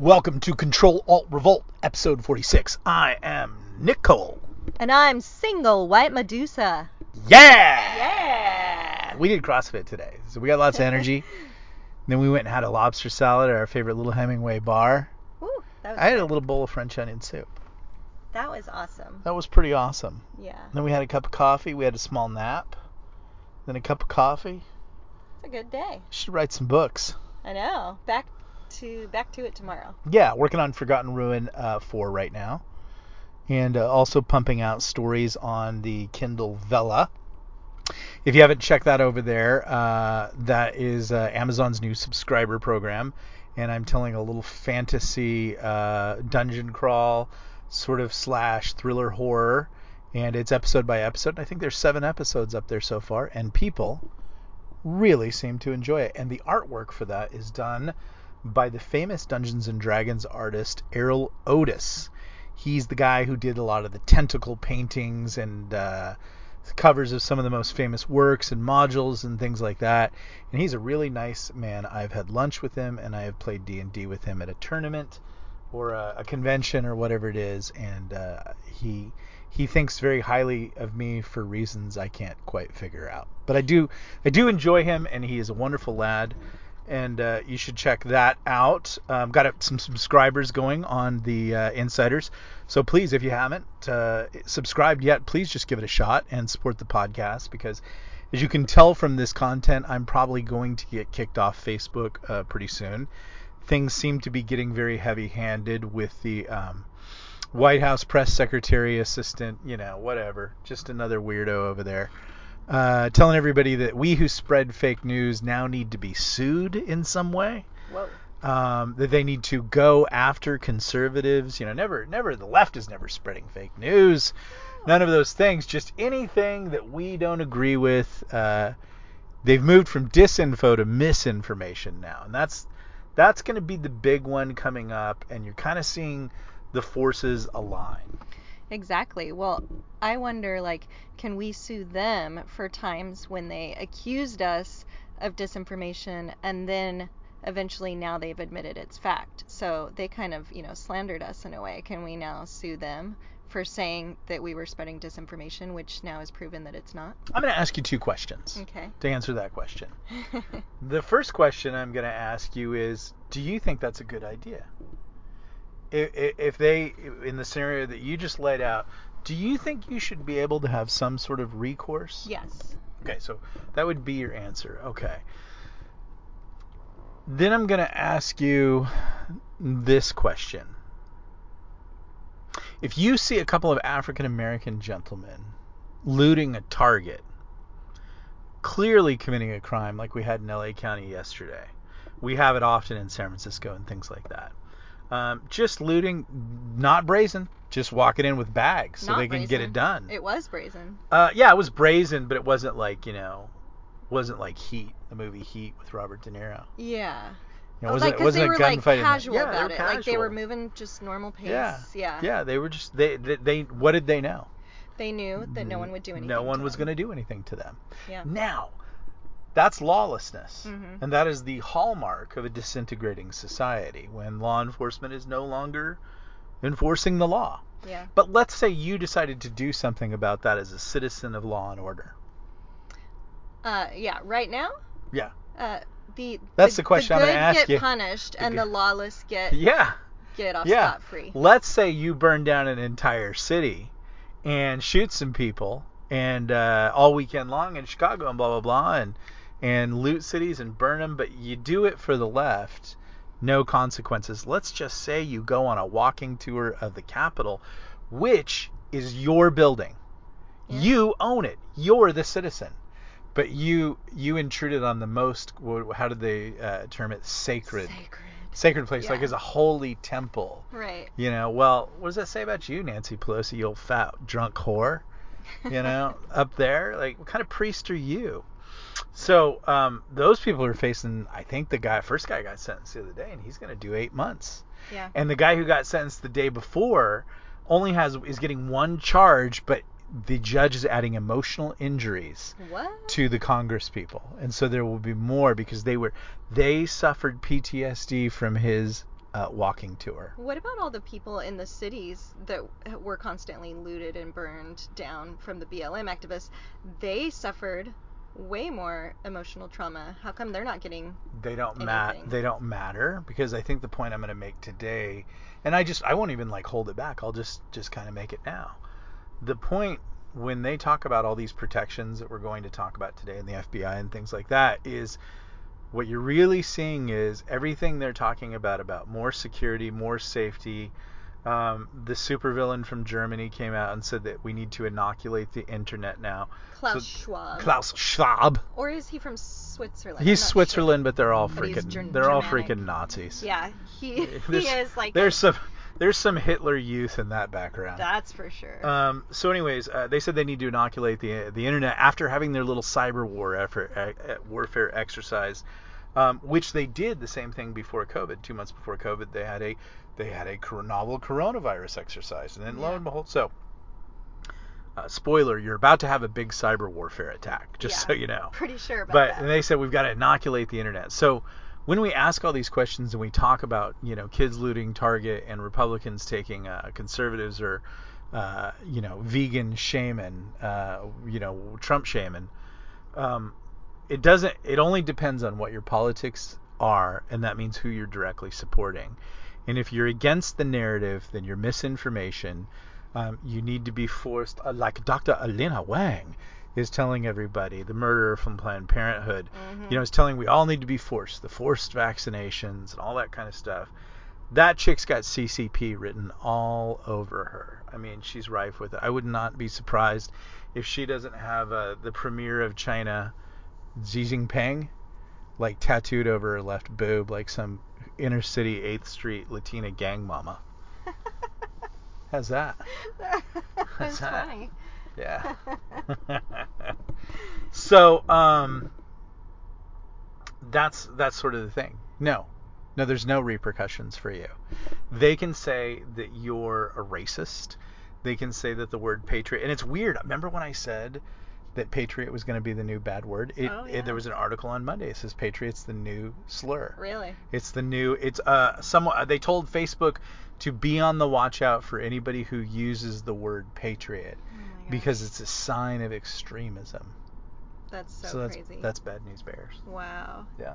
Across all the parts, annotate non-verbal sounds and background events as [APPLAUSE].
Welcome to Control Alt Revolt, episode 46. I am Nick Cole. And I'm single white Medusa. Yeah! Yeah! We did CrossFit today, so we got lots of energy. [LAUGHS] then we went and had a lobster salad at our favorite little Hemingway bar. Ooh, that was I had a little bowl of French onion soup. That was awesome. That was pretty awesome. Yeah. Then we had a cup of coffee. We had a small nap. Then a cup of coffee. It's a good day. Should write some books. I know. Back to back to it tomorrow. Yeah, working on Forgotten Ruin uh, 4 right now. And uh, also pumping out stories on the Kindle Vella. If you haven't checked that over there, uh, that is uh, Amazon's new subscriber program. And I'm telling a little fantasy uh, dungeon crawl sort of slash thriller horror. And it's episode by episode. I think there's seven episodes up there so far. And people really seem to enjoy it. And the artwork for that is done by the famous Dungeons and Dragons artist Erol Otus. He's the guy who did a lot of the tentacle paintings and uh, covers of some of the most famous works and modules and things like that. And he's a really nice man. I've had lunch with him and I have played D&D with him at a tournament or a, a convention or whatever it is. And uh, he he thinks very highly of me for reasons I can't quite figure out. But I do I do enjoy him and he is a wonderful lad and uh, you should check that out. Um, got some subscribers going on the uh, Insiders, so please, if you haven't uh, subscribed yet, please just give it a shot and support the podcast because, as you can tell from this content, I'm probably going to get kicked off Facebook uh, pretty soon. Things seem to be getting very heavy-handed with the um, White House press secretary assistant, you know, whatever, just another weirdo over there uh, telling everybody that we who spread fake news now need to be sued in some way. Whoa. Um, that they need to go after conservatives. You know, never, never. The left is never spreading fake news. None of those things. Just anything that we don't agree with. Uh, they've moved from disinfo to misinformation now, and that's that's going to be the big one coming up. And you're kind of seeing the forces align. Exactly. Well, I wonder like can we sue them for times when they accused us of disinformation and then eventually now they've admitted it's fact. So they kind of, you know, slandered us in a way. Can we now sue them for saying that we were spreading disinformation, which now is proven that it's not? I'm going to ask you two questions Okay. to answer that question. [LAUGHS] The first question I'm going to ask you is Do you think that's a good idea? If, if they, in the scenario that you just laid out, do you think you should be able to have some sort of recourse? yes. Okay, so that would be your answer. Okay. Then I'm going to ask you this question. If you see a couple of African American gentlemen looting a Target, clearly committing a crime like we had in LA County yesterday, we have it often in San Francisco and things like that. Um, just looting, not brazen, just walking in with bags so Not they can get it done. It was brazen. Uh, yeah, it was brazen, but it wasn't like you know, wasn't like Heat, the movie Heat with Robert De Niro. Yeah. You know, Oh, it wasn't, like, it 'cause wasn't they a were like gunfight. casual yeah, about they it. were Like they were moving just normal pace. Yeah. Yeah. Yeah, they were just they, they they what did they know? They knew that no one would do anything. No one to was them. going to do anything to them. Yeah. Now, that's lawlessness, Mhm. and that is the hallmark of a disintegrating society when law enforcement is no longer enforcing the law. Yeah. But let's say you decided to do something about that as a citizen of law and order. Uh, yeah. Right now. Yeah. Uh, the That's the question I'm the gonna good ask get you. punished The and the lawless get Yeah. get off Yeah. scot free. Let's say you burn down an entire city and shoot some people and uh, all weekend long in Chicago and blah blah blah and and loot cities and burn them, but you do it for the left, no consequences. Let's just say you go on a walking tour of the Capitol, which is your building. Yeah. You own it. You're the citizen. But you you intruded on the most how did they uh, term it sacred Sacred. sacred place like Yeah. as a holy temple. Right. You know, well, what does that say about you, Nancy Pelosi, you old fat drunk whore? You know, [LAUGHS] up there, like, what kind of priest are you? So, um, those people are facing. I think the guy, first guy, got sentenced the other day, and he's going to do eight months. Yeah. And the guy who got sentenced the day before only has is getting one charge, but the judge is adding emotional injuries What? to the Congress people, and so there will be more because they were they suffered PTSD from his uh, walking tour. What about all the people in the cities that were constantly looted and burned down from the BLM activists? They suffered way more emotional trauma. How come they're not getting they don't mat they don't matter because I think the point I'm going to make today and I just I won't even like hold it back. I'll just just kind of make it now. The point when they talk about all these protections that we're going to talk about today in the FBI and things like that is what you're really seeing is everything they're talking about about more security, more safety. Um, the supervillain from Germany came out and said that we need to inoculate the internet now. Klaus So- Schwab. Klaus Schwab. Or is he from Switzerland? He's Switzerland, but they're all freaking Ger- they're all freaking Nazis. Yeah, he [LAUGHS] he There's- is like There's some there's some Hitler youth in that background. that's for sure. Um, so, anyways, uh, they said they need to inoculate the the internet after having their little cyber war effort, uh, uh, warfare exercise, um, which they did the same thing before COVID. Two months before COVID, they had a they had a novel coronavirus exercise, and then lo and behold, so. Uh, spoiler: You're about to have a big cyber warfare attack, just Yeah. so you know. Pretty sure about But that. and they said we've got to inoculate the internet. So when we ask all these questions and we talk about you know kids looting Target and Republicans taking uh, conservatives or uh, you know vegan shaman, uh, you know Trump shaman, um, it doesn't. It only depends on what your politics are, and that means who you're directly supporting. And if you're against the narrative, then you're misinformation. Um, you need to be forced, uh, like Dr. Alina Wang is telling everybody, the murderer from Planned Parenthood, Mhm. you know, is telling we all need to be forced, the forced vaccinations and all that kind of stuff. That chick's got CCP written all over her. I mean, she's rife with it. I would not be surprised if she doesn't have uh, the premier of China, Xi Jinping, like tattooed over her left boob, like some inner city 8th Street Latina gang mama. [LAUGHS] How's that? [LAUGHS] That's that? funny. Yeah. [LAUGHS] so, um, that's that's sort of the thing. No, no, there's no repercussions for you. They can say that you're a racist. They can say that the word patriot, and it's weird. Remember when I said that patriot was going to be the new bad word? It, Oh, it- yeah. there was an article on Monday. It says patriot's the new slur. Really? It's the new. It's uh. Someone they told Facebook to be on the watch out for anybody who uses the word patriot Oh because it's a sign of extremism. that's so, that's crazy. that's bad news bears. wow. Yeah.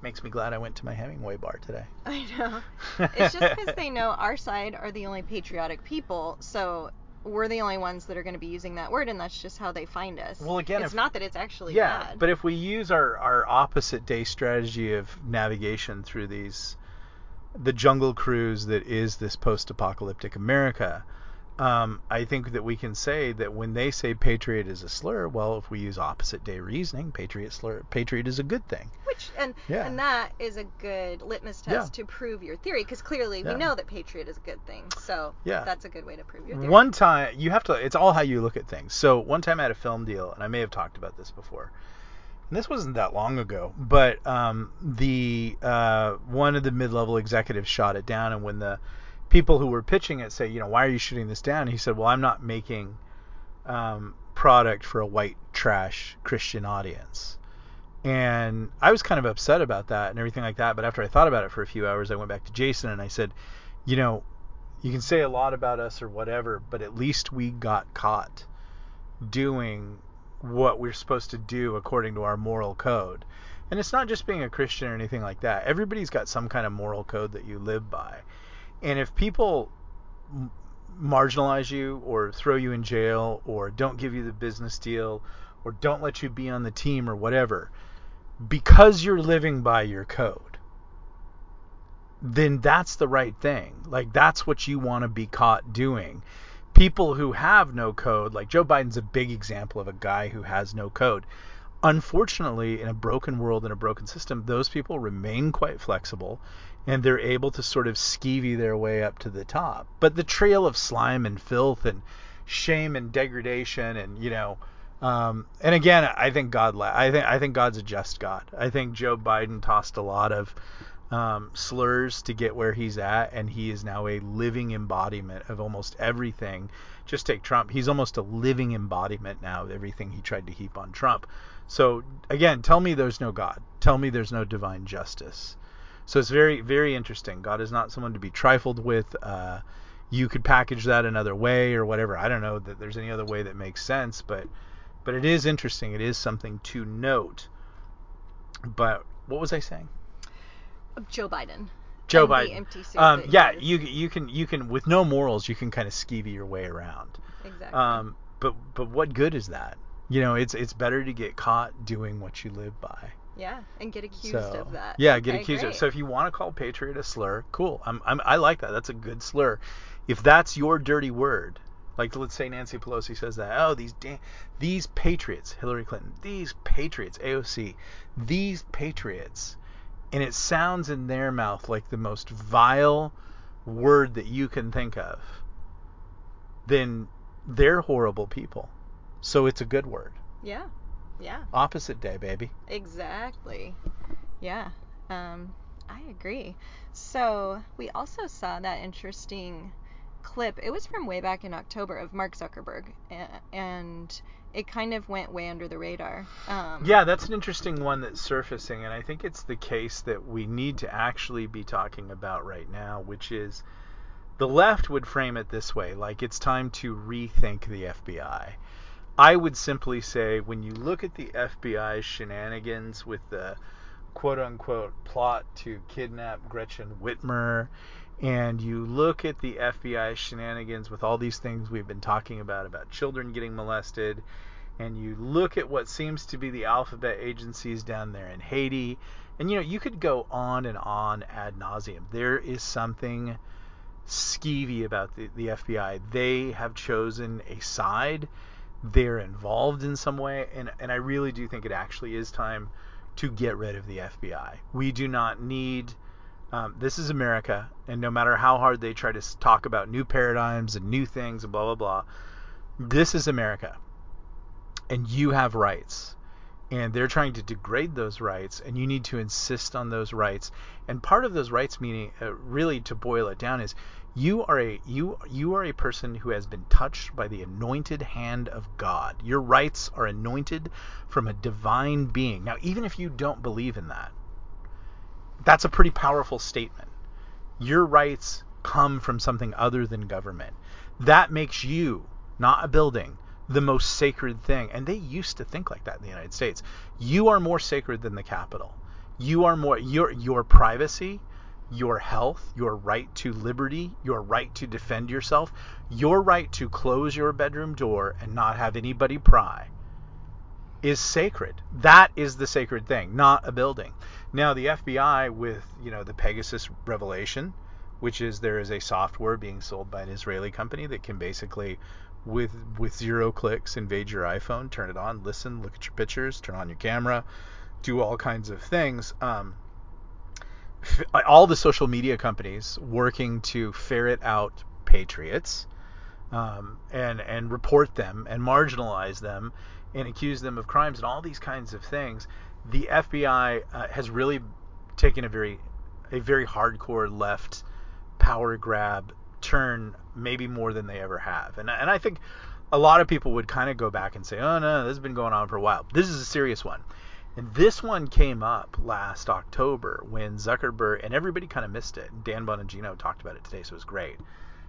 Makes me glad I went to my Hemingway bar today. I know. [LAUGHS] It's just because they know our side are the only patriotic people, so we're the only ones that are going to be using that word, and that's just how they find us. Well, again, it's if- not that it's actually yeah, bad. but if we use our our opposite day strategy of navigation through these the jungle cruise that is this post-apocalyptic America, um, I think that we can say that when they say patriot is a slur, well, if we use opposite day reasoning, patriot slur, patriot is a good thing. Which and Yeah. and that is a good litmus test Yeah. to prove your theory, because clearly Yeah. we know that patriot is a good thing. So Yeah. that's a good way to prove your theory. One time, you have to. It's all how you look at things. So one time I had a film deal, and I may have talked about this before. And this wasn't that long ago, but um, the uh, one of the mid-level executives shot it down, and when the people who were pitching it say, you know, why are you shooting this down? He said, well, I'm not making um, product for a white trash Christian audience. And I was kind of upset about that and everything like that. But after I thought about it for a few hours, I went back to Jason and I said, you know, you can say a lot about us or whatever, but at least we got caught doing what we're supposed to do according to our moral code. And it's not just being a Christian or anything like that. Everybody's got some kind of moral code that you live by. And if people marginalize you or throw you in jail or don't give you the business deal or don't let you be on the team or whatever, because you're living by your code, then that's the right thing. Like that's what you want to be caught doing. People who have no code, like Joe Biden's a big example of a guy who has no code. Unfortunately, in a broken world and a broken system, those people remain quite flexible and they're able to sort of skeevy their way up to the top. But the trail of slime and filth and shame and degradation and, you know, um, and again, I think God. La- I think I think God's a just God. I think Joe Biden tossed a lot of um, slurs to get where he's at, and he is now a living embodiment of almost everything. Just take Trump. He's almost a living embodiment now of everything he tried to heap on Trump. So again, tell me there's no God. Tell me there's no divine justice. So it's very, very interesting. God is not someone to be trifled with. Uh, you could package that another way or whatever. I don't know that there's any other way that makes sense, but but it is interesting. It is something to note. But what was I saying? Joe Biden. Joe Biden. Um, yeah, you you can you can with no morals you can kind of skeevy your way around. Exactly. Um, but but what good is that? You know, it's it's better to get caught doing what you live by. Yeah, and get accused So of that. yeah, get Okay, accused of. So if you want to call patriot a slur, cool. I'm, I'm I like that. That's a good slur. If that's your dirty word, like let's say Nancy Pelosi says that, oh these da- these patriots, Hillary Clinton, these patriots, AOC, these patriots, and it sounds in their mouth like the most vile word that you can think of, then they're horrible people. So it's a good word. Yeah. Yeah. Opposite day, baby. Exactly. Yeah. Um, I agree. So we also saw that interesting clip. It was from way back in October of Mark Zuckerberg, and it kind of went way under the radar. Um, Yeah, that's an interesting one that's surfacing, and I think it's the case that we need to actually be talking about right now, which is the left would frame it this way like it's time to rethink the FBI. I would simply say when you look at the FBI's shenanigans with the quote unquote plot to kidnap Gretchen Whitmer, and you look at the FBI shenanigans with all these things we've been talking about, about children getting molested, and you look at what seems to be the alphabet agencies down there in Haiti, and you know, you could go on and on ad nauseum. There is something skeevy about the, the FBI. They have chosen a side. They're involved in some way, and, and I really do think it actually is time to get rid of the FBI. We do not need. Um, this is America, and no matter how hard they try to talk about new paradigms and new things and blah blah blah, this is America, and you have rights, and they're trying to degrade those rights, and you need to insist on those rights. And part of those rights, meaning uh, really to boil it down, is you are a you you are a person who has been touched by the anointed hand of God. Your rights are anointed from a divine being. Now, even if you don't believe in that, that's a pretty powerful statement. Your rights come from something other than government. That makes you, not a building, the most sacred thing. And they used to think like that in the United States. You are more sacred than the Capitol. You are more your your privacy, your health, your right to liberty, your right to defend yourself, your right to close your bedroom door and not have anybody pry is sacred. That is the sacred thing, not a building. Now the FBI with, you know, the Pegasus revelation, which is there is a software being sold by an Israeli company that can basically with with zero clicks invade your iPhone, turn it on, listen, look at your pictures, turn on your camera, do all kinds of things. Um, [LAUGHS] all the social media companies working to ferret out patriots um, and and report them and marginalize them and accuse them of crimes and all these kinds of things. The FBI uh, has really taken a very a very hardcore left power grab turn, maybe more than they ever have. And and I think a lot of people would kind of go back and say, oh no, this has been going on for a while. This is a serious one. And this one came up last October when Zuckerberg and everybody kind of missed it. Dan Bongino talked about it today, so it was great.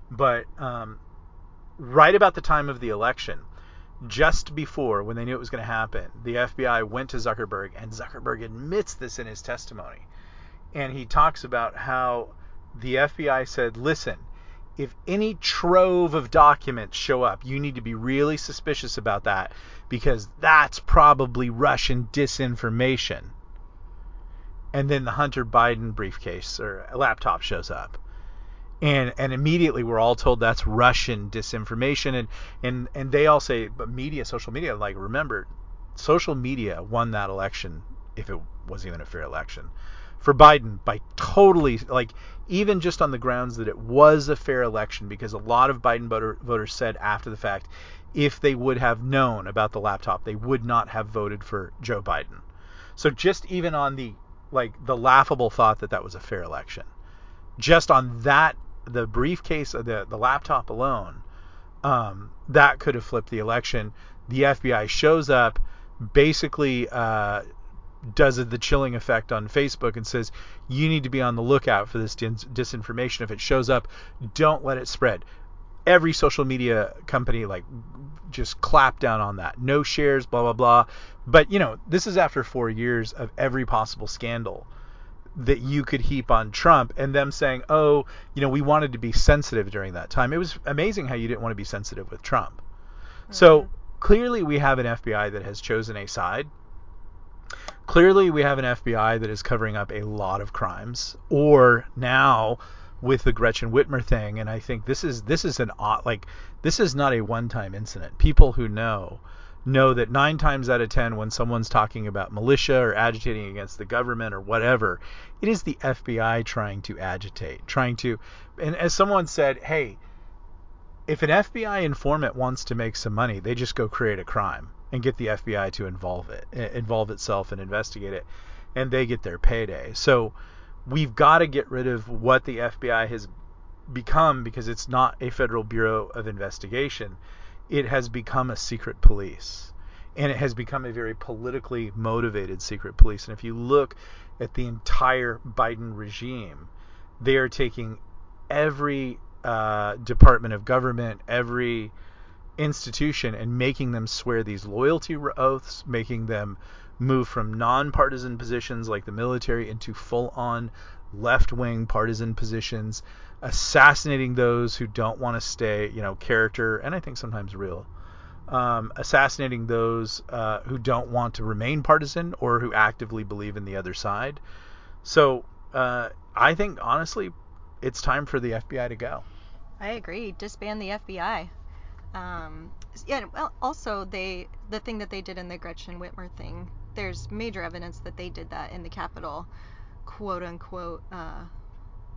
But um, right about the time of the election, just before when they knew it was going to happen, the FBI went to Zuckerberg, and Zuckerberg admits this in his testimony. And he talks about how the FBI said, listen, if any trove of documents show up, you need to be really suspicious about that because that's probably Russian disinformation. And then the Hunter Biden briefcase or laptop shows up. And and immediately we're all told that's Russian disinformation. And and and they all say but media social media like remember social media won that election if it was even a fair election for Biden by totally like even just on the grounds that it was a fair election because a lot of Biden voter, voters said after the fact if they would have known about the laptop they would not have voted for Joe Biden. So just even on the like the laughable thought that that was a fair election just on that the briefcase of the the laptop alone um, that could have flipped the election. The FBI shows up basically uh, does the chilling effect on Facebook and says you need to be on the lookout for this dis- disinformation. If it shows up, don't let it spread. Every social media company like just clap down on that. No shares, blah blah blah. But you know, this is after four years of every possible scandal that you could heap on Trump and them saying, "Oh, you know, we wanted to be sensitive during that time." It was amazing how you didn't want to be sensitive with Trump. Mm-hmm. So clearly, we have an FBI that has chosen a side. Clearly, we have an FBI that is covering up a lot of crimes. Or now, with the Gretchen Whitmer thing, and I think this is this is an odd like this is not a one-time incident. People who know know that nine times out of ten, when someone's talking about militia or agitating against the government or whatever, it is the FBI trying to agitate, trying to. And as someone said, hey, if an FBI informant wants to make some money, they just go create a crime and get the FBI to involve it, involve itself and investigate it, and they get their payday. So we've got to get rid of what the FBI has become because it's not a federal bureau of investigation it has become a secret police. And it has become a very politically motivated secret police. And if you look at the entire Biden regime, they are taking every uh, department of government, every institution, and making them swear these loyalty oaths, making them move from nonpartisan positions like the military into full on left wing partisan positions assassinating those who don't want to stay, you know, character, and I think sometimes real. Um, assassinating those uh, who don't want to remain partisan or who actively believe in the other side. So uh, I think honestly, it's time for the FBI to go. I agree. Disband the FBI. Um, yeah. Well, also they the thing that they did in the Gretchen Whitmer thing. There's major evidence that they did that in the Capitol, quote unquote. Uh,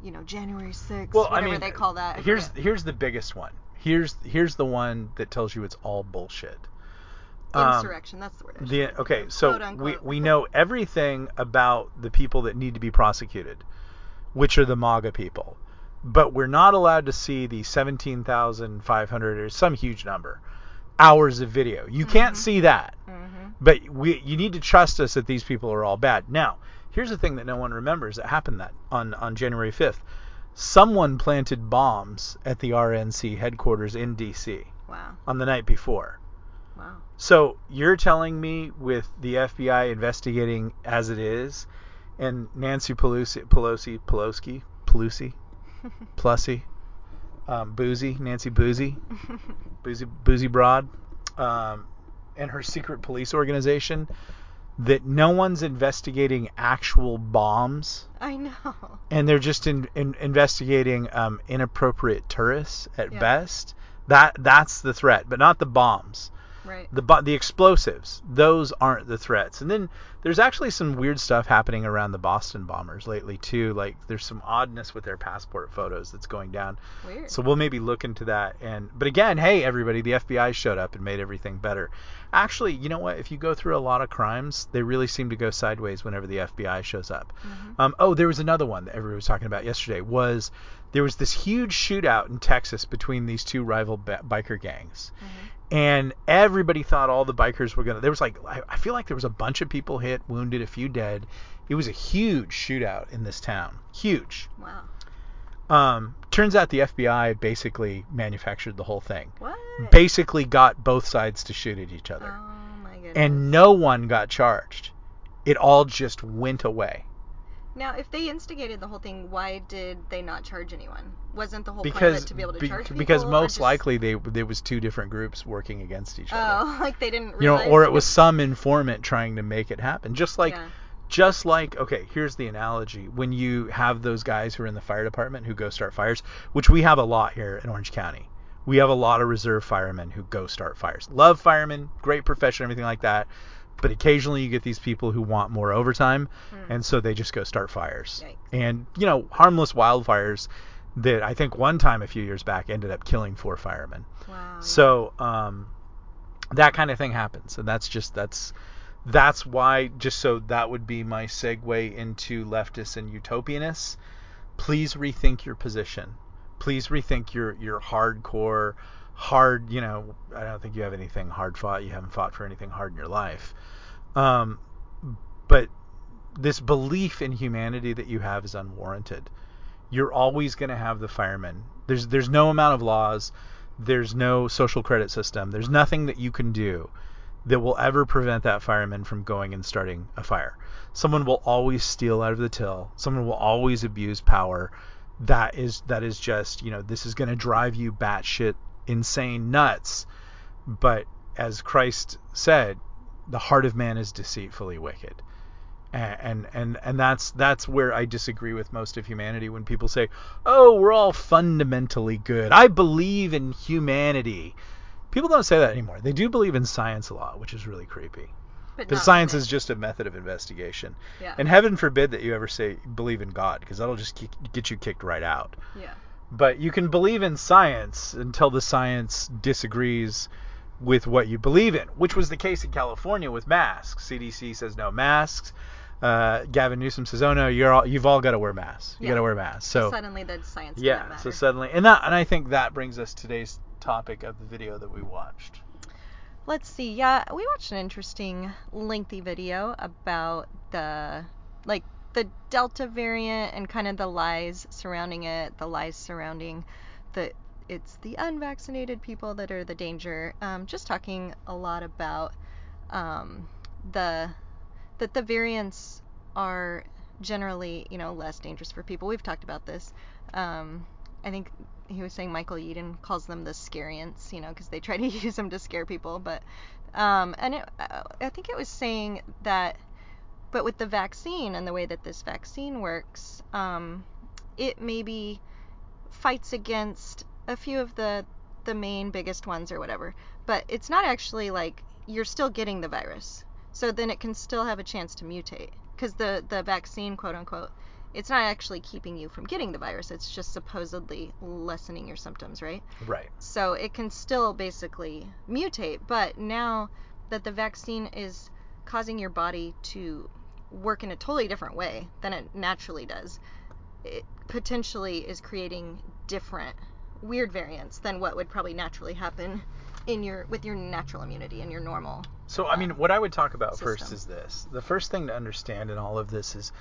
you know January 6th, well, whatever I mean, they call that. here's here's the biggest one. Here's here's the one that tells you it's all bullshit. Insurrection, um, that's the word. The, okay, so we we know everything about the people that need to be prosecuted, which are the MAGA people, but we're not allowed to see the 17,500 or some huge number hours of video. You can't mm-hmm. see that. Mm-hmm. But we you need to trust us that these people are all bad. Now, Here's the thing that no one remembers that happened that on, on January 5th. Someone planted bombs at the RNC headquarters in DC. Wow. On the night before. Wow. So you're telling me with the FBI investigating as it is, and Nancy Pelosi, Pelosi, Pelosi, Pelosi, [LAUGHS] Pelosi, um, Boozy, Nancy Boozy, [LAUGHS] Boozy, Boozy Broad, um, and her secret police organization that no one's investigating actual bombs. I know. And they're just in, in investigating um, inappropriate tourists at yeah. best. That that's the threat, but not the bombs. Right. The the explosives, those aren't the threats. And then there's actually some weird stuff happening around the Boston bombers lately too. Like there's some oddness with their passport photos that's going down. Weird. So we'll maybe look into that. And but again, hey everybody, the FBI showed up and made everything better. Actually, you know what? If you go through a lot of crimes, they really seem to go sideways whenever the FBI shows up. Mm-hmm. Um, oh, there was another one that everybody was talking about yesterday. Was there was this huge shootout in Texas between these two rival b- biker gangs. Mm-hmm and everybody thought all the bikers were gonna. There was like I feel like there was a bunch of people hit, wounded, a few dead. It was a huge shootout in this town. Huge. Wow. Um, turns out the FBI basically manufactured the whole thing. What? Basically got both sides to shoot at each other. Oh my goodness. And no one got charged. It all just went away. Now, if they instigated the whole thing, why did they not charge anyone? Wasn't the whole because, point of it to be able to be, charge people? Because most just... likely they there was two different groups working against each other. Oh, [LAUGHS] like they didn't. You know, or it was some informant trying to make it happen. Just like, yeah. just like, okay, here's the analogy: when you have those guys who are in the fire department who go start fires, which we have a lot here in Orange County. We have a lot of reserve firemen who go start fires. Love firemen, great profession, everything like that but occasionally you get these people who want more overtime mm. and so they just go start fires Yikes. and you know harmless wildfires that i think one time a few years back ended up killing four firemen wow. so um, that kind of thing happens and that's just that's that's why just so that would be my segue into leftists and utopianists please rethink your position please rethink your your hardcore hard, you know, I don't think you have anything hard fought. You haven't fought for anything hard in your life. Um, but this belief in humanity that you have is unwarranted. You're always going to have the firemen. There's there's no amount of laws, there's no social credit system, there's nothing that you can do that will ever prevent that fireman from going and starting a fire. Someone will always steal out of the till. Someone will always abuse power. That is that is just you know this is going to drive you batshit insane nuts. But as Christ said, the heart of man is deceitfully wicked. And, and and that's that's where I disagree with most of humanity when people say, "Oh, we're all fundamentally good. I believe in humanity." People don't say that anymore. They do believe in science a lot, which is really creepy. But Because science is just a method of investigation. Yeah. And heaven forbid that you ever say believe in God, because that'll just get you kicked right out. yeah. But you can believe in science until the science disagrees with what you believe in, which was the case in California with masks. CDC says no masks. Uh, Gavin Newsom says, "Oh no, you're all, you've all got to wear masks. You Yeah. got to wear masks." So suddenly the science yeah, matter. so suddenly, and that, and I think that brings us today's topic of the video that we watched. Let's see. Yeah, we watched an interesting lengthy video about the like the Delta variant and kind of the lies surrounding it, the lies surrounding the it's the unvaccinated people that are the danger. Um, just talking a lot about um, the that the variants are generally, you know, less dangerous for people. We've talked about this. Um, I think he was saying Michael Yeadon calls them the scariants, you know, because they try to [LAUGHS] use them to scare people. But um, and it, uh, I think it was saying that, but with the vaccine and the way that this vaccine works, um, it maybe fights against a few of the the main biggest ones or whatever. But it's not actually like you're still getting the virus. So then it can still have a chance to mutate because the the vaccine, quote unquote, it's not actually keeping you from getting the virus. It's just supposedly lessening your symptoms, right? Right. So it can still basically mutate, but now that the vaccine is causing your body to work in a totally different way than it naturally does, it potentially is creating different weird variants than what would probably naturally happen in your with your natural immunity and your normal. So, I mean, what I would talk about first is this. The first thing to understand in all of this is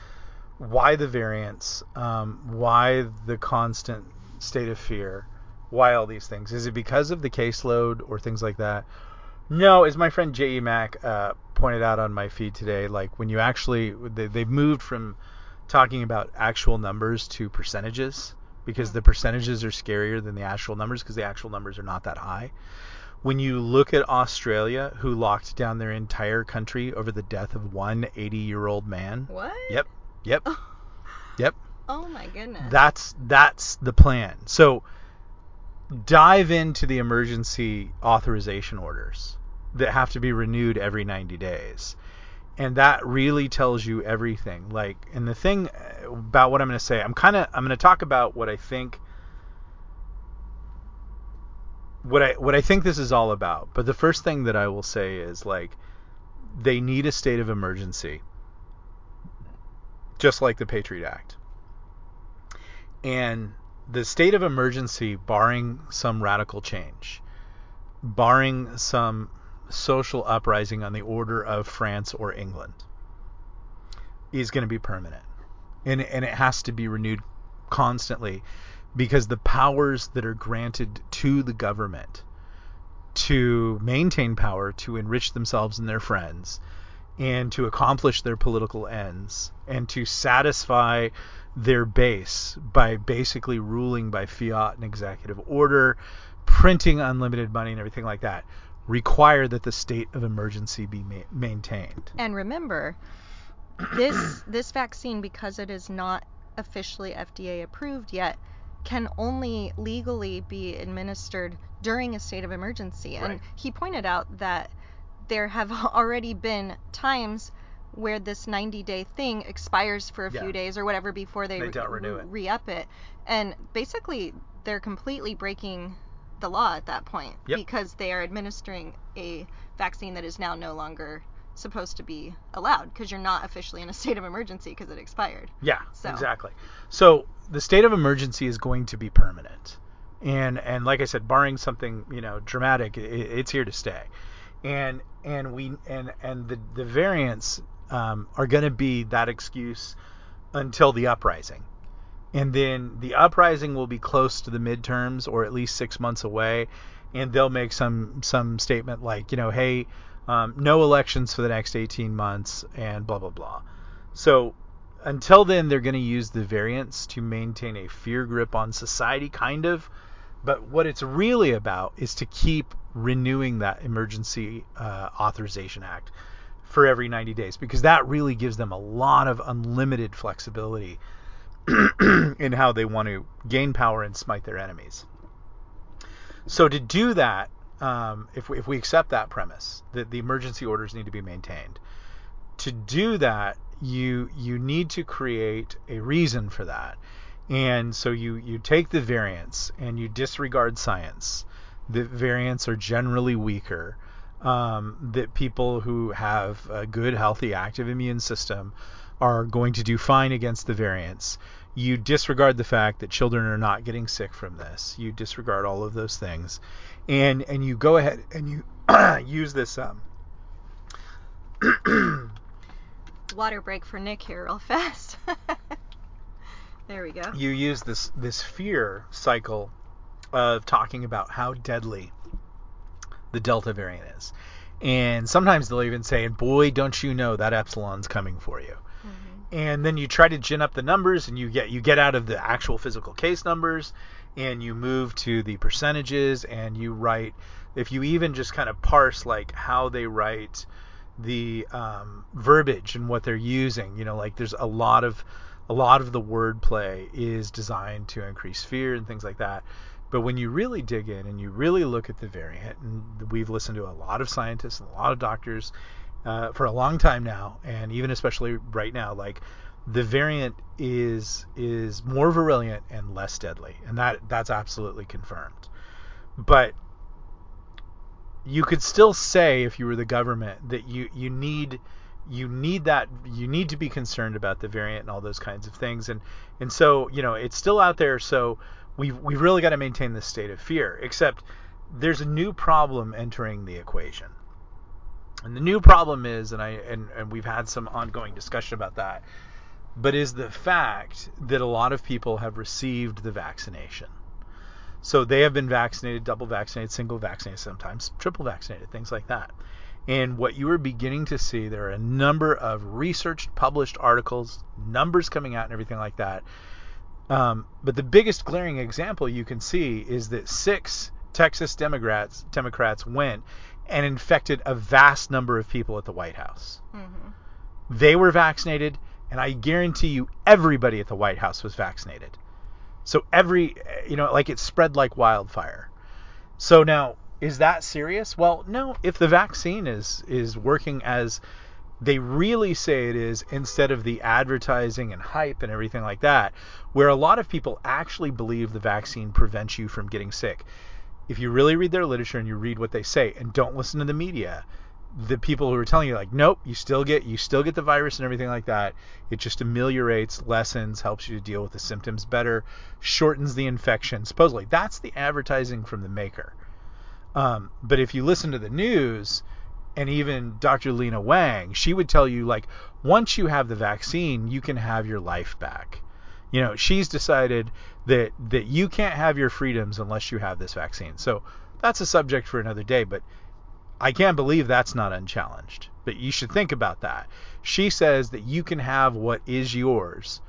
why the variants, um, why the constant state of fear, why all these things. Is it because of the caseload or things like that? No, as my friend J.E. Mack uh, pointed out on my feed today, like when you actually, they, they've moved from talking about actual numbers to percentages because the percentages are scarier than the actual numbers because the actual numbers are not that high when you look at Australia, who locked down their entire country over the death of one 80 year old man. What? Yep, yep, oh. yep. Oh my goodness. That's that's the plan. So dive into the emergency authorization orders that have to be renewed every 90 days. And that really tells you everything. Like, and the thing uh, about what I'm going to say, I'm kind of I'm going to talk about what I think what I what I think this is all about. But the first thing that I will say is like they need a state of emergency, just like the Patriot Act. And the state of emergency, barring some radical change, barring some social uprising on the order of France or England, is going to be permanent, and and it has to be renewed constantly because the powers that are granted to the government to maintain power, to enrich themselves and their friends, and to accomplish their political ends, and to satisfy their base by basically ruling by fiat and executive order, printing unlimited money and everything like that, require that the state of emergency be ma- maintained. And remember, this [COUGHS] this vaccine, because it is not officially FDA approved yet, can only legally be administered during a state of emergency. And he pointed out that there have [LAUGHS] already been times where this 90 day thing expires for a Yeah. few days or whatever before they, They don't renew it. re up it. And basically, they're completely breaking the law at that point Yep. because they are administering a vaccine that is now no longer supposed to be allowed because you're not officially in a [LAUGHS] state of emergency because it expired. Yeah, So- exactly. So the state of emergency is going to be permanent, and and like I said, barring something you know dramatic, i it's here to stay, and and we and and the the variants um, are going to be that excuse until the uprising. And then the uprising will be close to the midterms or at least six months away. And they'll make some some statement like, you know, hey, um, no elections for the next 18 months and blah, blah, blah. So until then, they're going to use the variants to maintain a fear grip on society, kind of. But what it's really about is to keep renewing that Emergency uh, Authorization Act for every 90 days because that really gives them a lot of unlimited flexibility [CLEARS THROAT] in how they want to gain power and smite their enemies. So to do that, um, if, we, if we accept that premise that the emergency orders need to be maintained, to do that, you you need to create a reason for that. And so you you take the variants and you disregard science. The variants are generally weaker. Um, that people who have a good, healthy, active immune system are going to do fine against the variants. You disregard the fact that children are not getting sick from this. You disregard all of those things, and and you go ahead and you [CLEARS THROAT] use this. Um, [CLEARS THROAT] Water break for Nick here, real fast. [LAUGHS] there we go. You use this this fear cycle of talking about how deadly the Delta variant is. And sometimes they'll even say, and boy, don't you know that epsilon's coming for you. And then you try to gin up the numbers and you get you get out of the actual physical case numbers and you move to the percentages and you write if you even just kind of parse like how they write the um, verbiage and what they're using, you know, like there's a lot of a lot of the wordplay is designed to increase fear and things like that. But when you really dig in and you really look at the variant, and we've listened to a lot of scientists and a lot of doctors uh, for a long time now, and even especially right now, like the variant is is more virulent and less deadly, and that that's absolutely confirmed. But you could still say if you were the government that you you need you need that you need to be concerned about the variant and all those kinds of things and and so you know it's still out there so we've we've really got to maintain this state of fear except there's a new problem entering the equation and the new problem is and I and, and we've had some ongoing discussion about that but is the fact that a lot of people have received the vaccination so they have been vaccinated, double vaccinated, single vaccinated, sometimes triple vaccinated, things like that. And what you are beginning to see, there are a number of researched, published articles, numbers coming out, and everything like that. Um, but the biggest glaring example you can see is that six Texas Democrats Democrats went and infected a vast number of people at the White House. Mm-hmm. They were vaccinated, and I guarantee you, everybody at the White House was vaccinated. So every, you know, like it spread like wildfire. So now, is that serious? Well, no. If the vaccine is is working as they really say it is instead of the advertising and hype and everything like that, where a lot of people actually believe the vaccine prevents you from getting sick. If you really read their literature and you read what they say and don't listen to the media, the people who are telling you like nope you still get you still get the virus and everything like that it just ameliorates lessens helps you to deal with the symptoms better shortens the infection supposedly. That's the advertising from the maker. Um, but if you listen to the news and even dr Lena Wang, she would tell you like once you have the vaccine you can have your life back you know she's decided that that you can't have your freedoms unless you have this vaccine so that's a subject for another day but I can't believe that's not unchallenged. But you should think about that. She says that you can have what is yours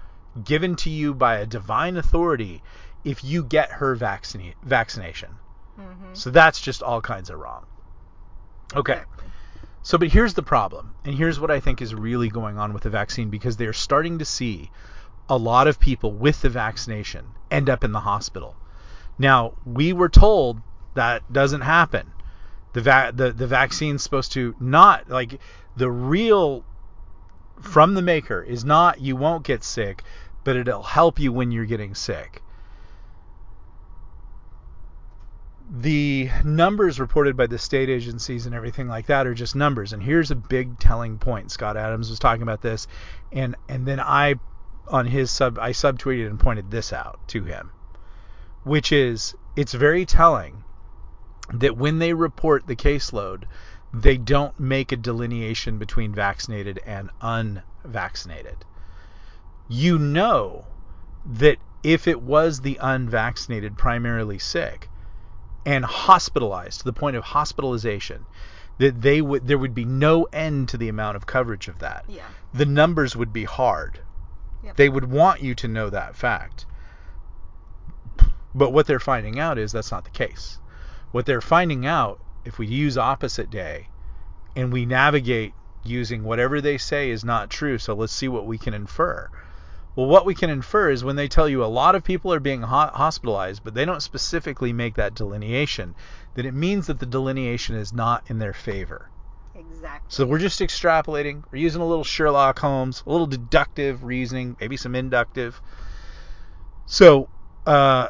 given to you by a divine authority if you get her vaccine vaccination. Mm-hmm. So that's just all kinds of wrong. Okay. So, but here's the problem, and here's what I think is really going on with the vaccine because they're starting to see a lot of people with the vaccination end up in the hospital. Now, we were told that doesn't happen the va- the the vaccine's supposed to not like the real from the maker is not you won't get sick, but it'll help you when you're getting sick. The numbers reported by the state agencies and everything like that are just numbers. And here's a big telling point. Scott Adams was talking about this, and and then I on his sub I subtweeted and pointed this out to him, which is it's very telling that when they report the caseload, they don't make a delineation between vaccinated and unvaccinated. You know that if it was the unvaccinated primarily sick and hospitalized to the point of hospitalization, that they would there would be no end to the amount of coverage of that. Yeah. The numbers would be hard. They would want you to know that fact. But what they're finding out is that's not the case. What they're finding out, if we use opposite day and we navigate using whatever they say is not true, so let's see what we can infer. Well, what we can infer is when they tell you a lot of people are being ho- hospitalized, but they don't specifically make that delineation, that it means that the delineation is not in their favor. Exactly. So we're just extrapolating. We're using a little Sherlock Holmes, a little deductive reasoning, maybe some inductive. So uh,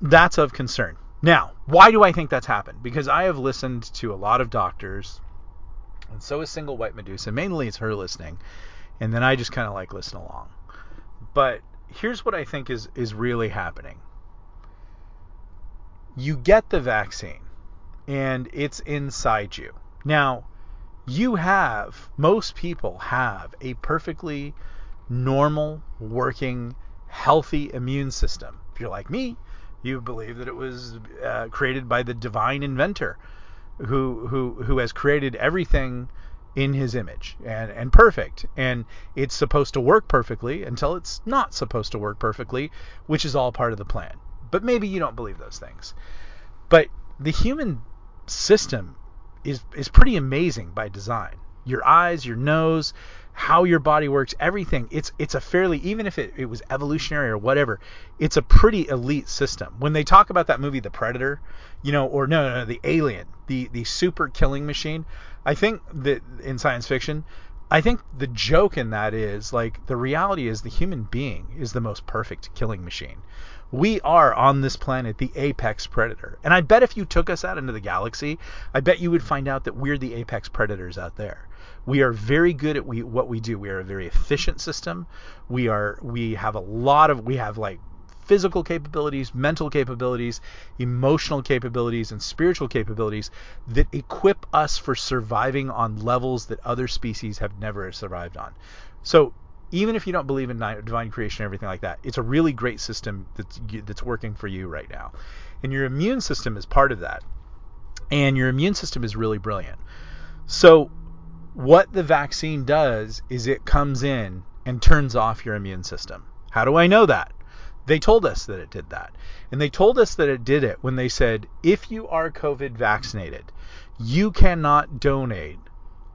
that's of concern. Now, why do I think that's happened? Because I have listened to a lot of doctors, and so is Single White Medusa. Mainly it's her listening, and then I just kind of like listen along. But here's what I think is is really happening. You get the vaccine, and it's inside you. Now, you have, most people have a perfectly normal, working, healthy immune system. If you're like me, you believe that it was uh, created by the divine inventor who, who, who has created everything in his image and, and perfect. And it's supposed to work perfectly until it's not supposed to work perfectly, which is all part of the plan. But maybe you don't believe those things. But the human system is is pretty amazing by design. Your eyes, your nose, how your body works, everything. It's it's a fairly even if it, it was evolutionary or whatever, it's a pretty elite system. When they talk about that movie The Predator, you know, or no, no, no the Alien, the the super killing machine, I think that in science fiction, I think the joke in that is like the reality is the human being is the most perfect killing machine. We are on this planet the apex predator. And I bet if you took us out into the galaxy, I bet you would find out that we're the apex predators out there. We are very good at we, what we do. We are a very efficient system. We are we have a lot of we have like physical capabilities, mental capabilities, emotional capabilities, and spiritual capabilities that equip us for surviving on levels that other species have never survived on. So even if you don't believe in divine creation and everything like that, it's a really great system that's that's working for you right now. And your immune system is part of that. And your immune system is really brilliant. So what the vaccine does is it comes in and turns off your immune system. How do I know that? They told us that it did that. And they told us that it did it when they said if you are COVID vaccinated, you cannot donate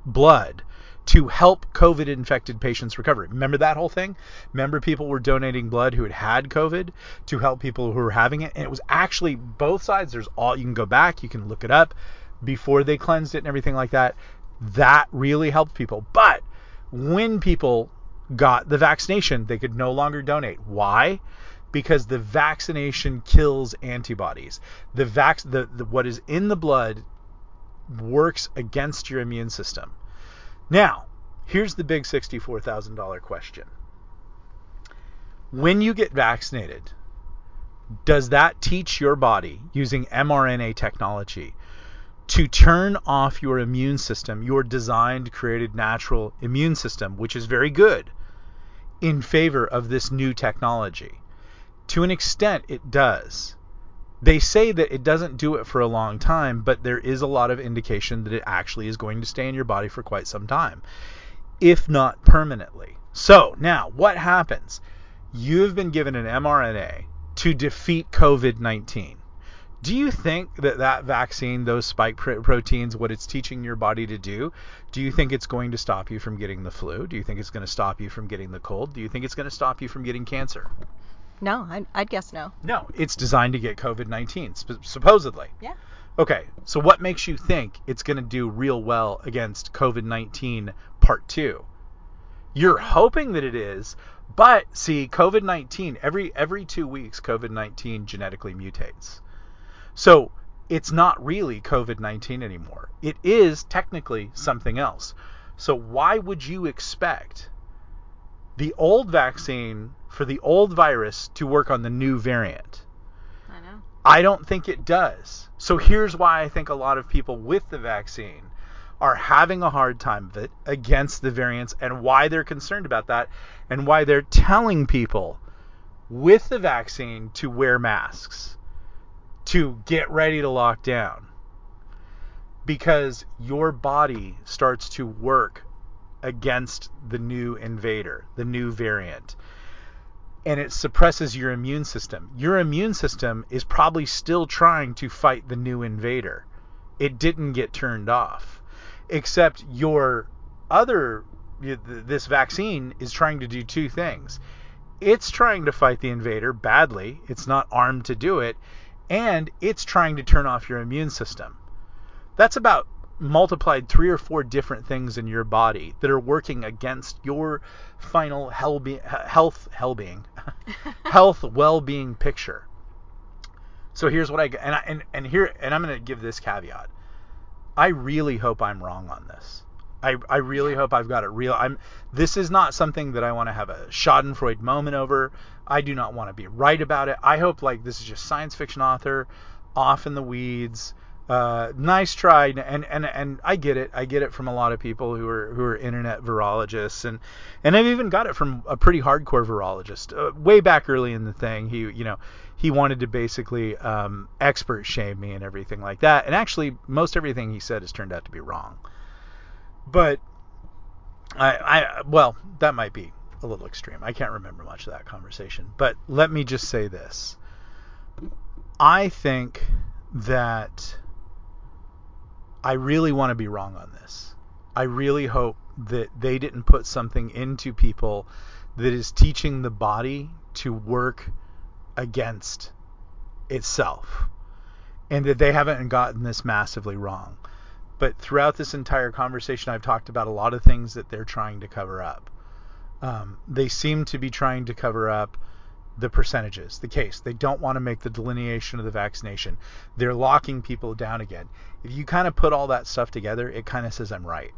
blood to help COVID infected patients recover. Remember that whole thing? Remember people were donating blood who had had COVID to help people who were having it? And it was actually both sides. There's all, you can go back, you can look it up before they cleansed it and everything like that. That really helped people. But when people got the vaccination, they could no longer donate. Why? Because the vaccination kills antibodies. The vac the, the what is in the blood works against your immune system. Now, here's the big $64,000 question. When you get vaccinated, does that teach your body using mRNA technology to turn off your immune system, your designed, created, natural immune system, which is very good, in favor of this new technology? To an extent, it does. They say that it doesn't do it for a long time, but there is a lot of indication that it actually is going to stay in your body for quite some time, if not permanently. So, now, what happens? You have been given an mRNA to defeat COVID 19. Do you think that that vaccine, those spike pr- proteins, what it's teaching your body to do, do you think it's going to stop you from getting the flu? Do you think it's going to stop you from getting the cold? Do you think it's going to stop you from getting cancer? No, I'd, I'd guess no. No, it's designed to get COVID 19, sp- supposedly. Yeah. Okay, so what makes you think it's going to do real well against COVID 19 part two? You're hoping that it is, but see, COVID 19, every, every two weeks, COVID 19 genetically mutates. So it's not really COVID 19 anymore. It is technically something else. So why would you expect the old vaccine for the old virus to work on the new variant? I know. I don't think it does. So here's why I think a lot of people with the vaccine are having a hard time of it against the variants and why they're concerned about that and why they're telling people with the vaccine to wear masks, to get ready to lock down. Because your body starts to work against the new invader, the new variant. And it suppresses your immune system. Your immune system is probably still trying to fight the new invader. It didn't get turned off. Except your other, this vaccine is trying to do two things. It's trying to fight the invader badly, it's not armed to do it, and it's trying to turn off your immune system. That's about multiplied three or four different things in your body that are working against your final hell be- health hell being [LAUGHS] health well-being picture so here's what i and I, and and here and i'm going to give this caveat i really hope i'm wrong on this I, I really hope I've got it real. I'm this is not something that I want to have a Schadenfreude moment over. I do not want to be right about it. I hope like this is just science fiction author off in the weeds uh, nice try, and and and I get it. I get it from a lot of people who are who are internet virologists, and and I've even got it from a pretty hardcore virologist uh, way back early in the thing. He you know he wanted to basically um, expert shame me and everything like that, and actually most everything he said has turned out to be wrong. But I I well that might be a little extreme. I can't remember much of that conversation, but let me just say this. I think that I really want to be wrong on this. I really hope that they didn't put something into people that is teaching the body to work against itself and that they haven't gotten this massively wrong. But throughout this entire conversation, I've talked about a lot of things that they're trying to cover up. Um, they seem to be trying to cover up the percentages, the case. They don't want to make the delineation of the vaccination. They're locking people down again. If you kind of put all that stuff together, it kind of says I'm right.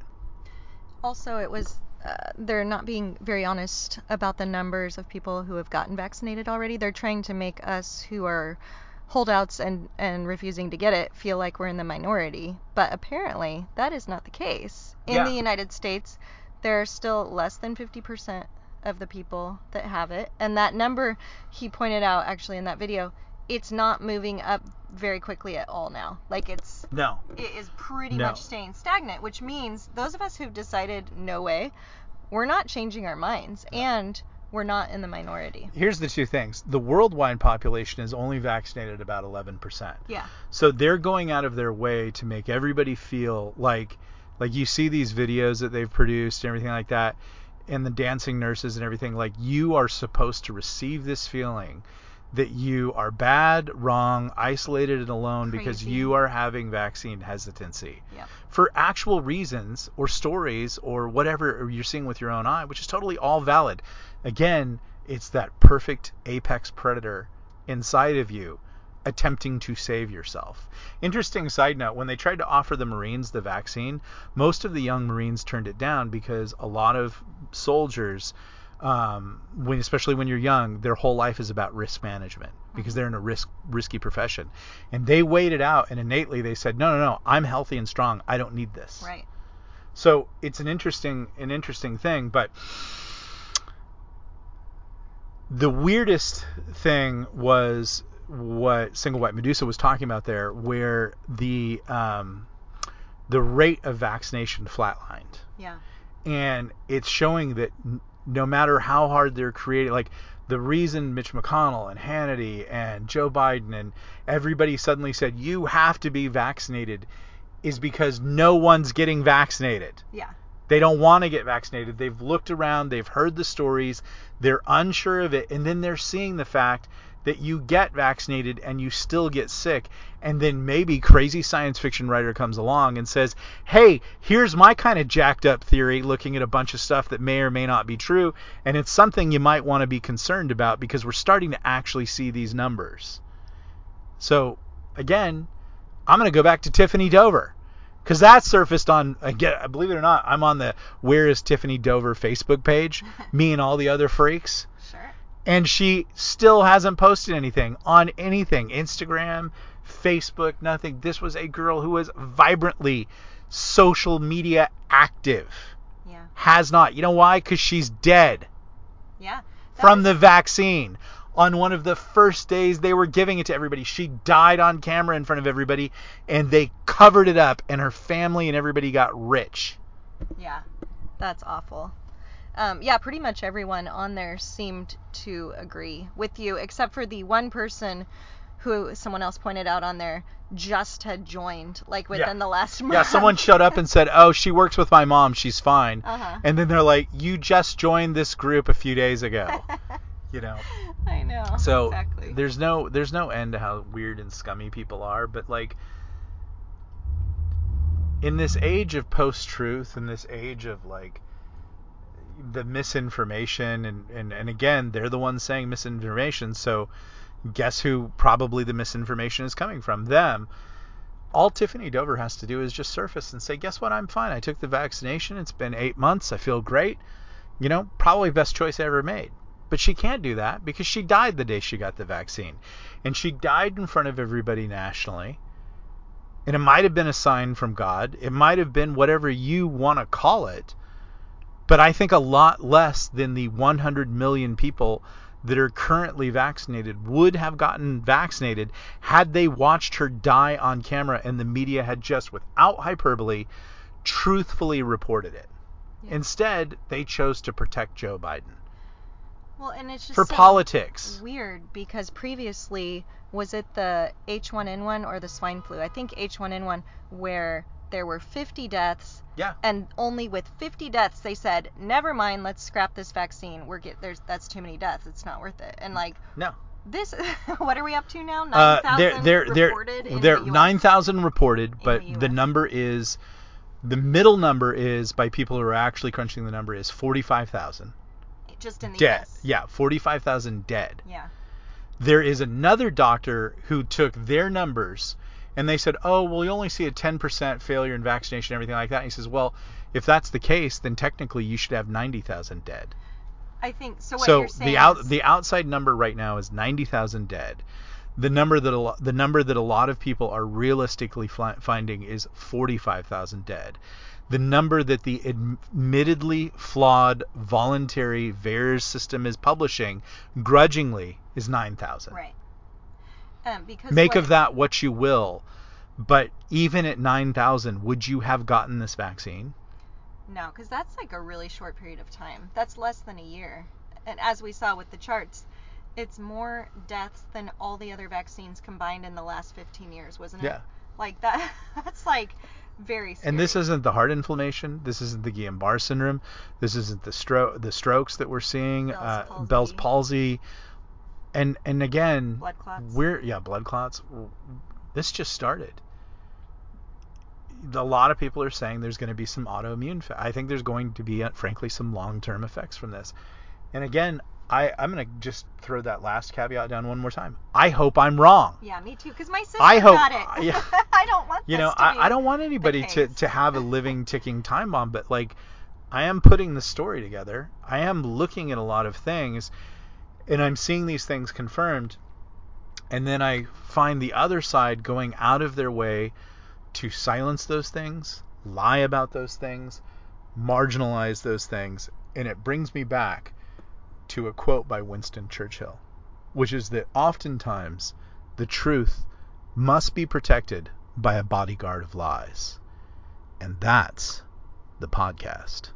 Also, it was uh, they're not being very honest about the numbers of people who have gotten vaccinated already. They're trying to make us who are holdouts and and refusing to get it feel like we're in the minority, but apparently that is not the case. In Yeah. the United States, there are still less than 50% of the people that have it, and that number he pointed out actually in that video, it's not moving up very quickly at all now. Like it's No. it is pretty No. much staying stagnant, which means those of us who've decided no way, we're not changing our minds and we're not in the minority. Here's the two things. The worldwide population is only vaccinated about 11%. Yeah. So they're going out of their way to make everybody feel like like you see these videos that they've produced and everything like that and the dancing nurses and everything like you are supposed to receive this feeling that you are bad, wrong, isolated and alone because you are having vaccine hesitancy. Yep. For actual reasons or stories or whatever you're seeing with your own eye, which is totally all valid. Again, it's that perfect apex predator inside of you attempting to save yourself. Interesting side note when they tried to offer the Marines the vaccine, most of the young Marines turned it down because a lot of soldiers, um, when, especially when you're young, their whole life is about risk management because they're in a risk risky profession. And they weighed it out and innately they said, no, no, no, I'm healthy and strong. I don't need this. Right. So it's an interesting an interesting thing, but the weirdest thing was what single white Medusa was talking about there, where the um, the rate of vaccination flatlined, Yeah. and it's showing that n- no matter how hard they're creating, like the reason Mitch McConnell and Hannity and Joe Biden and everybody suddenly said you have to be vaccinated is because no one's getting vaccinated. Yeah. They don't want to get vaccinated. They've looked around, they've heard the stories, they're unsure of it, and then they're seeing the fact that you get vaccinated and you still get sick. And then maybe crazy science fiction writer comes along and says, "Hey, here's my kind of jacked up theory looking at a bunch of stuff that may or may not be true, and it's something you might want to be concerned about because we're starting to actually see these numbers." So, again, I'm going to go back to Tiffany Dover because that surfaced on again believe it or not i'm on the where is tiffany dover facebook page [LAUGHS] me and all the other freaks. And she still hasn't posted anything on anything instagram facebook nothing this was a girl who was vibrantly social media active. Yeah. Has not. You know why? Because she's dead Yeah. From the vaccine. On one of the first days they were giving it to everybody, she died on camera in front of everybody, and they covered it up, and her family and everybody got rich. Yeah, that's awful. Um, yeah, pretty much everyone on there seemed to agree with you, except for the one person who someone else pointed out on there just had joined, like within the last month. Yeah, someone showed up and said, [LAUGHS] "Oh, she works with my mom. She's fine." Uh-huh. And then they're like, "You just joined this group a few days ago." [LAUGHS] you know. I know. So exactly. there's no there's no end to how weird and scummy people are, but like in this age of post-truth, in this age of like the misinformation and, and and again, they're the ones saying misinformation, so guess who probably the misinformation is coming from? Them. All Tiffany Dover has to do is just surface and say, "Guess what? I'm fine. I took the vaccination. It's been 8 months. I feel great." You know, probably best choice I ever made. But she can't do that because she died the day she got the vaccine. And she died in front of everybody nationally. And it might have been a sign from God. It might have been whatever you want to call it. But I think a lot less than the 100 million people that are currently vaccinated would have gotten vaccinated had they watched her die on camera and the media had just, without hyperbole, truthfully reported it. Yeah. Instead, they chose to protect Joe Biden well, and it's just for so politics. weird because previously was it the H1N1 or the swine flu? I think H1N1 where there were 50 deaths Yeah. and only with 50 deaths they said never mind let's scrap this vaccine we're get there's that's too many deaths it's not worth it and like No. this [LAUGHS] what are we up to now Uh, 9000 there, there, there, reported in there, the nine thousand reported, but the the, number is, the middle number is by people who are actually crunching the number is forty-five thousand just in the dead. US. Yeah, forty-five thousand dead. yeah There is another doctor who took their numbers, and they said, oh, well, you only see a ten percent failure in vaccination, everything like that. And he says, well, if that's the case, then technically you should have ninety thousand dead. I think so what so you're saying the out is, the outside number right now is 90,000 dead. The number that a lo- the number that a lot of people are realistically finding is 45,000 dead. The number that the admittedly flawed voluntary VAERS system is publishing grudgingly is 9,000. right um, because Make of that what you will. But even at 9,000, would you have gotten this vaccine? No, because that's like a really short period of time. That's less than a year. And as we saw with the charts, it's more deaths than all the other vaccines combined in the last 15 years, wasn't it? Yeah. Like that. [LAUGHS] That's like very scary. And this isn't the heart inflammation. This isn't the Guillain-Barré syndrome. This isn't the stroke, the strokes that we're seeing, Bell's uh, palsy. Bell's palsy, and and again, blood clots. we're yeah, blood clots. This just started. A lot of people are saying there's going to be some autoimmune. Fa- I think there's going to be, uh, frankly, some long-term effects from this. And again, I I'm going to just throw that last caveat down one more time. I hope I'm wrong. Yeah, me too. Because my sister I hope- got it. yeah. [LAUGHS] I don't want you this know I, I don't want anybody to, to have a [LAUGHS] living ticking time bomb but like i am putting the story together i am looking at a lot of things and i'm seeing these things confirmed and then i find the other side going out of their way to silence those things lie about those things marginalize those things and it brings me back to a quote by winston churchill which is that oftentimes the truth must be protected by a bodyguard of lies. And that's the podcast.